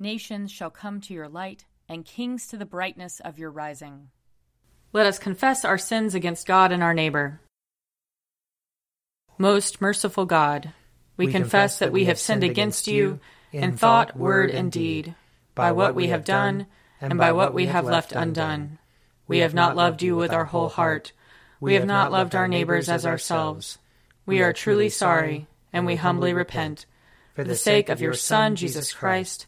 Nations shall come to your light, and kings to the brightness of your rising. Let us confess our sins against God and our neighbor. Most merciful God, we, we confess that we have sinned against you in thought, word, and deed, by what we have done and by what we have left undone. We have not loved you with our whole heart. We have not loved our neighbors as ourselves. We are truly sorry, and we humbly repent. For the sake of your Son, Jesus Christ,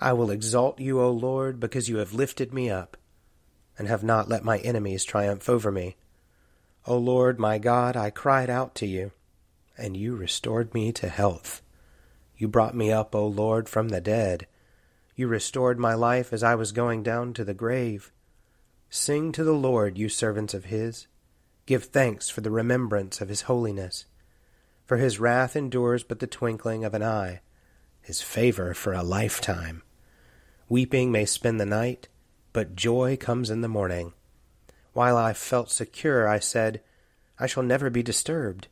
I will exalt you, O Lord, because you have lifted me up, and have not let my enemies triumph over me. O Lord my God, I cried out to you, and you restored me to health. You brought me up, O Lord, from the dead. You restored my life as I was going down to the grave. Sing to the Lord, you servants of his. Give thanks for the remembrance of his holiness. For his wrath endures but the twinkling of an eye, his favor for a lifetime. Weeping may spend the night, but joy comes in the morning. While I felt secure, I said, I shall never be disturbed.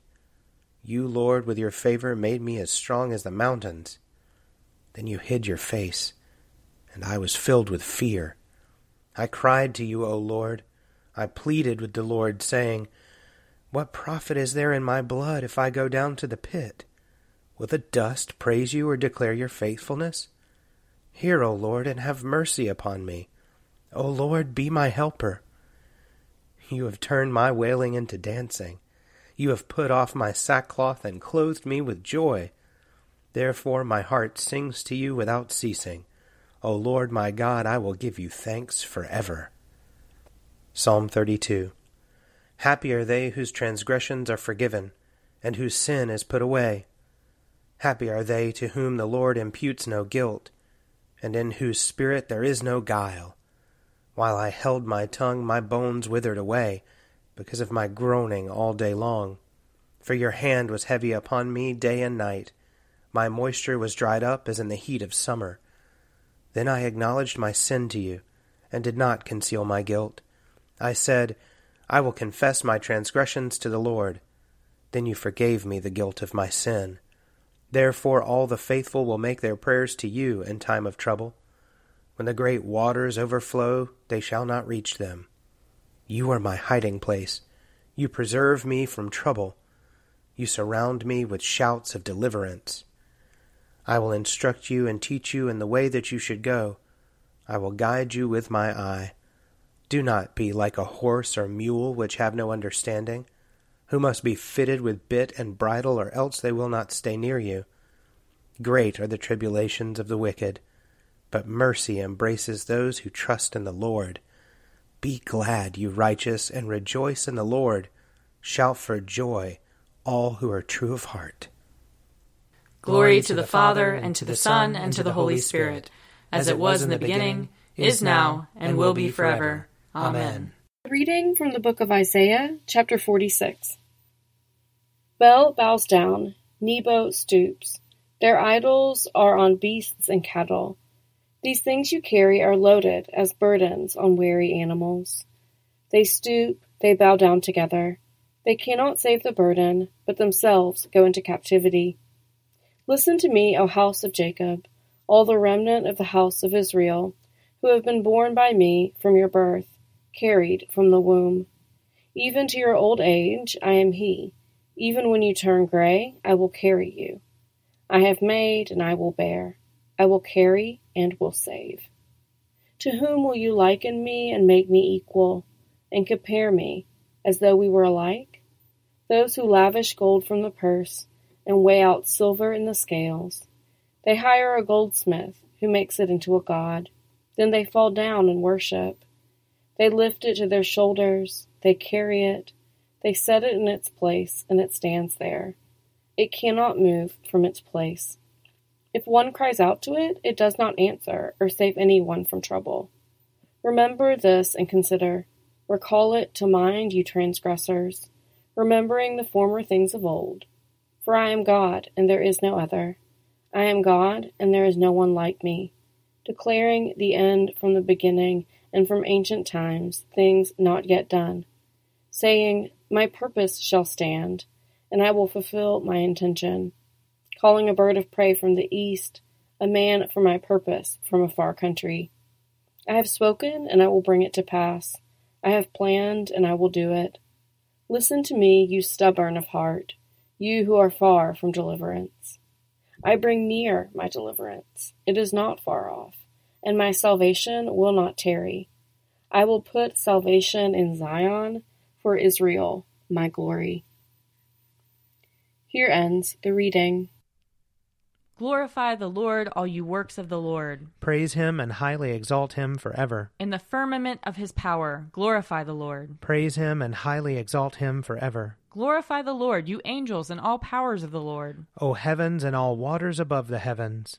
You, Lord, with your favor made me as strong as the mountains. Then you hid your face, and I was filled with fear. I cried to you, O Lord. I pleaded with the Lord, saying, What profit is there in my blood if I go down to the pit? Will the dust praise you or declare your faithfulness? Hear, O Lord, and have mercy upon me. O Lord, be my helper. You have turned my wailing into dancing. You have put off my sackcloth and clothed me with joy. Therefore my heart sings to you without ceasing. O Lord my God, I will give you thanks forever. Psalm 32 Happy are they whose transgressions are forgiven, and whose sin is put away. Happy are they to whom the Lord imputes no guilt and in whose spirit there is no guile. While I held my tongue, my bones withered away, because of my groaning all day long. For your hand was heavy upon me day and night. My moisture was dried up as in the heat of summer. Then I acknowledged my sin to you, and did not conceal my guilt. I said, I will confess my transgressions to the Lord. Then you forgave me the guilt of my sin. Therefore all the faithful will make their prayers to you in time of trouble. When the great waters overflow, they shall not reach them. You are my hiding place. You preserve me from trouble. You surround me with shouts of deliverance. I will instruct you and teach you in the way that you should go. I will guide you with my eye. Do not be like a horse or mule which have no understanding who must be fitted with bit and bridle, or else they will not stay near you. Great are the tribulations of the wicked, but mercy embraces those who trust in the Lord. Be glad, you righteous, and rejoice in the Lord. Shout for joy, all who are true of heart. Glory to the Father, and to the Son, and to the Holy Spirit, as it was in the beginning, is now, and will be forever. Amen. Reading from the book of Isaiah, chapter 46. Bel bows down, Nebo stoops. Their idols are on beasts and cattle. These things you carry are loaded as burdens on weary animals. They stoop, they bow down together. They cannot save the burden, but themselves go into captivity. Listen to me, O house of Jacob, all the remnant of the house of Israel, who have been born by me from your birth, carried from the womb. Even to your old age I am he. Even when you turn gray, I will carry you. I have made, and I will bear. I will carry, and will save. To whom will you liken me and make me equal, and compare me, as though we were alike? Those who lavish gold from the purse, and weigh out silver in the scales. They hire a goldsmith, who makes it into a god. Then they fall down and worship. They lift it to their shoulders, they carry it, they set it in its place, and it stands there. It cannot move from its place. If one cries out to it, it does not answer or save anyone from trouble. Remember this and consider. Recall it to mind, you transgressors, remembering the former things of old. For I am God, and there is no other. I am God, and there is no one like me, declaring the end from the beginning and from ancient times, things not yet done, saying, My purpose shall stand, and I will fulfill my intention, calling a bird of prey from the east, a man for my purpose from a far country. I have spoken, and I will bring it to pass. I have planned, and I will do it. Listen to me, you stubborn of heart you who are far from deliverance. I bring near my deliverance. It is not far off, and my salvation will not tarry. I will put salvation in Zion for Israel, my glory. Here ends the reading. Glorify the Lord, all you works of the Lord. Praise him and highly exalt him forever. In the firmament of his power, glorify the Lord. Praise him and highly exalt him forever. Glorify the Lord, you angels and all powers of the Lord. O heavens and all waters above the heavens.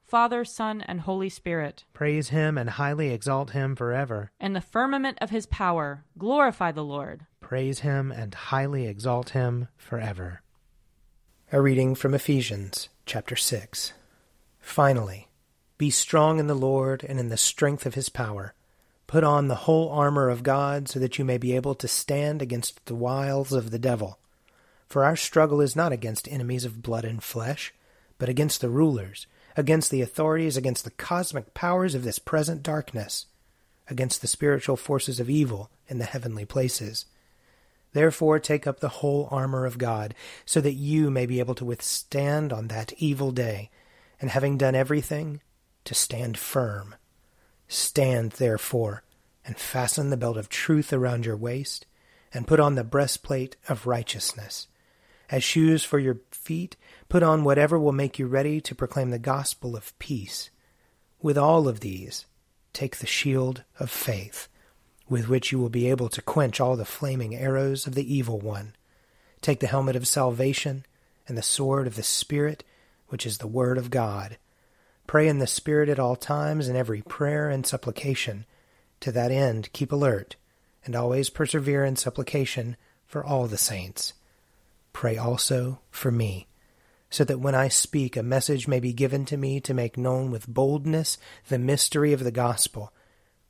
Father, Son, and Holy Spirit. Praise him and highly exalt him forever. In the firmament of his power, glorify the Lord. Praise him and highly exalt him forever. A reading from Ephesians chapter 6. Finally, be strong in the Lord and in the strength of his power. Put on the whole armor of God so that you may be able to stand against the wiles of the devil. For our struggle is not against enemies of blood and flesh but against the rulers, against the authorities, against the cosmic powers of this present darkness, against the spiritual forces of evil in the heavenly places. Therefore, take up the whole armor of God, so that you may be able to withstand on that evil day, and having done everything, to stand firm. Stand, therefore, and fasten the belt of truth around your waist, and put on the breastplate of righteousness. As shoes for your feet, put on whatever will make you ready to proclaim the gospel of peace. With all of these, take the shield of faith, with which you will be able to quench all the flaming arrows of the evil one. Take the helmet of salvation and the sword of the Spirit, which is the Word of God. Pray in the Spirit at all times, in every prayer and supplication. To that end, keep alert, and always persevere in supplication for all the saints. Pray also for me, so that when I speak, a message may be given to me to make known with boldness the mystery of the gospel,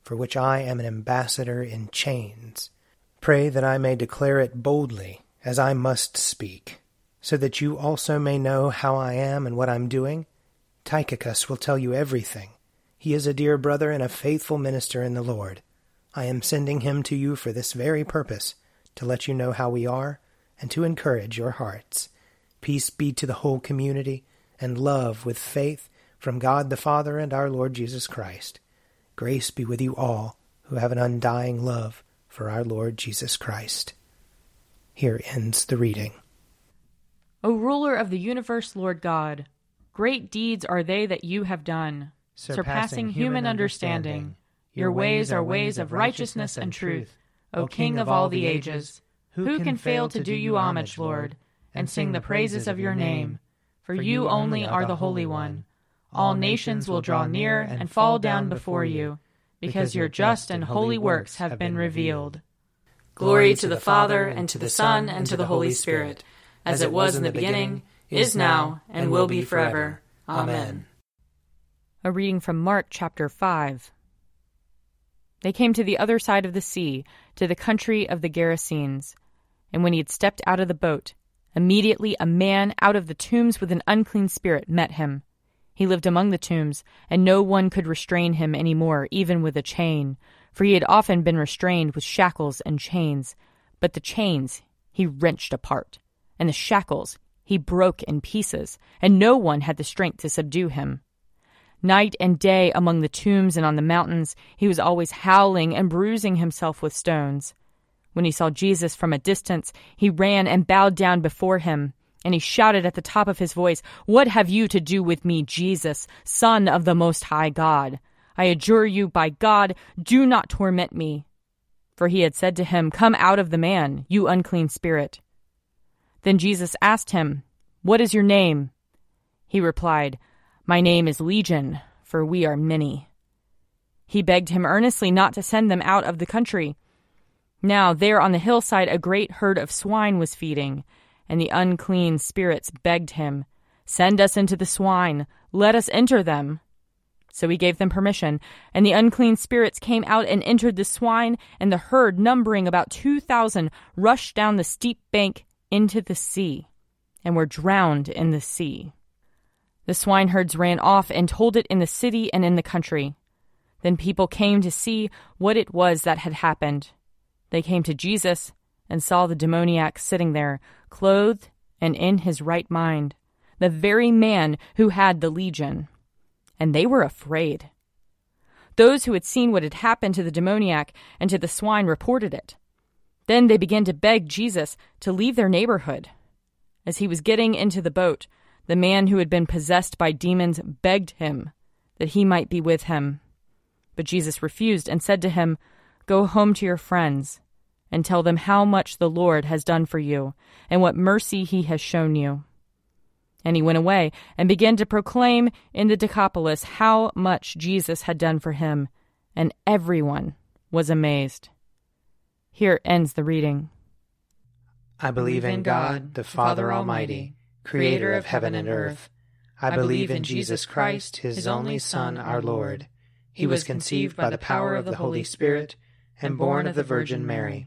for which I am an ambassador in chains. Pray that I may declare it boldly, as I must speak, so that you also may know how I am and what I'm doing Tychicus will tell you everything. He is a dear brother and a faithful minister in the Lord. I am sending him to you for this very purpose, to let you know how we are, and to encourage your hearts. Peace be to the whole community, and love with faith from God the Father and our Lord Jesus Christ. Grace be with you all who have an undying love for our Lord Jesus Christ. Here ends the reading. O ruler of the universe, Lord God, Great deeds are they that you have done, surpassing human understanding. Your ways are ways of righteousness and truth, O King of all the ages. Who can fail to do you homage, Lord, and sing the praises of your name? For you only are the Holy One. All nations will draw near and fall down before you, because your just and holy works have been revealed. Glory to the Father, and to the Son, and to the Holy Spirit, as it was in the beginning is now, and will be forever. Amen. A reading from Mark chapter 5. They came to the other side of the sea, to the country of the Gerasenes. And when he had stepped out of the boat, immediately a man out of the tombs with an unclean spirit met him. He lived among the tombs, and no one could restrain him any more, even with a chain, for he had often been restrained with shackles and chains. But the chains he wrenched apart, and the shackles he broke in pieces, and no one had the strength to subdue him. Night and day among the tombs and on the mountains, he was always howling and bruising himself with stones. When he saw Jesus from a distance, he ran and bowed down before him, and he shouted at the top of his voice, What have you to do with me, Jesus, Son of the Most High God? I adjure you by God, do not torment me. For he had said to him, Come out of the man, you unclean spirit. Then Jesus asked him, What is your name? He replied, My name is Legion, for we are many. He begged him earnestly not to send them out of the country. Now there on the hillside a great herd of swine was feeding, and the unclean spirits begged him, Send us into the swine, let us enter them. So he gave them permission, and the unclean spirits came out and entered the swine, and the herd, numbering about two thousand, rushed down the steep bank into the sea and were drowned in the sea. The swineherds ran off and told it in the city and in the country. Then people came to see what it was that had happened. They came to Jesus and saw the demoniac sitting there, clothed and in his right mind, the very man who had the legion. And they were afraid. Those who had seen what had happened to the demoniac and to the swine reported it. Then they began to beg Jesus to leave their neighborhood. As he was getting into the boat, the man who had been possessed by demons begged him that he might be with him. But Jesus refused and said to him, Go home to your friends and tell them how much the Lord has done for you and what mercy he has shown you. And he went away and began to proclaim in the Decapolis how much Jesus had done for him, and everyone was amazed. Here ends the reading. I believe in God, the Father Almighty, creator of heaven and earth. I believe in Jesus Christ, his only Son, our Lord. He was conceived by the power of the Holy Spirit and born of the Virgin Mary.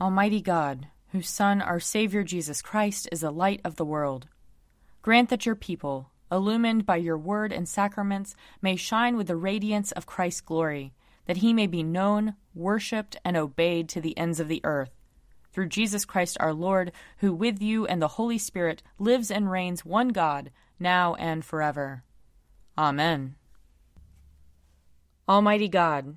Almighty God, whose Son, our Savior Jesus Christ, is the light of the world, grant that your people, illumined by your word and sacraments, may shine with the radiance of Christ's glory, that he may be known, worshipped, and obeyed to the ends of the earth. Through Jesus Christ our Lord, who with you and the Holy Spirit lives and reigns one God, now and forever. Amen. Almighty God,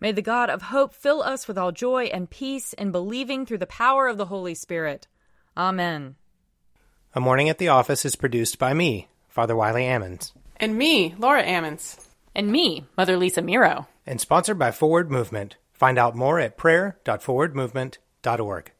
May the God of hope fill us with all joy and peace in believing through the power of the Holy Spirit. Amen. A Morning at the Office is produced by me, Father Wiley Ammons. And me, Laura Ammons. And me, Mother Lisa Meirow. And sponsored by Forward Movement. Find out more at prayer.forwardmovement.org.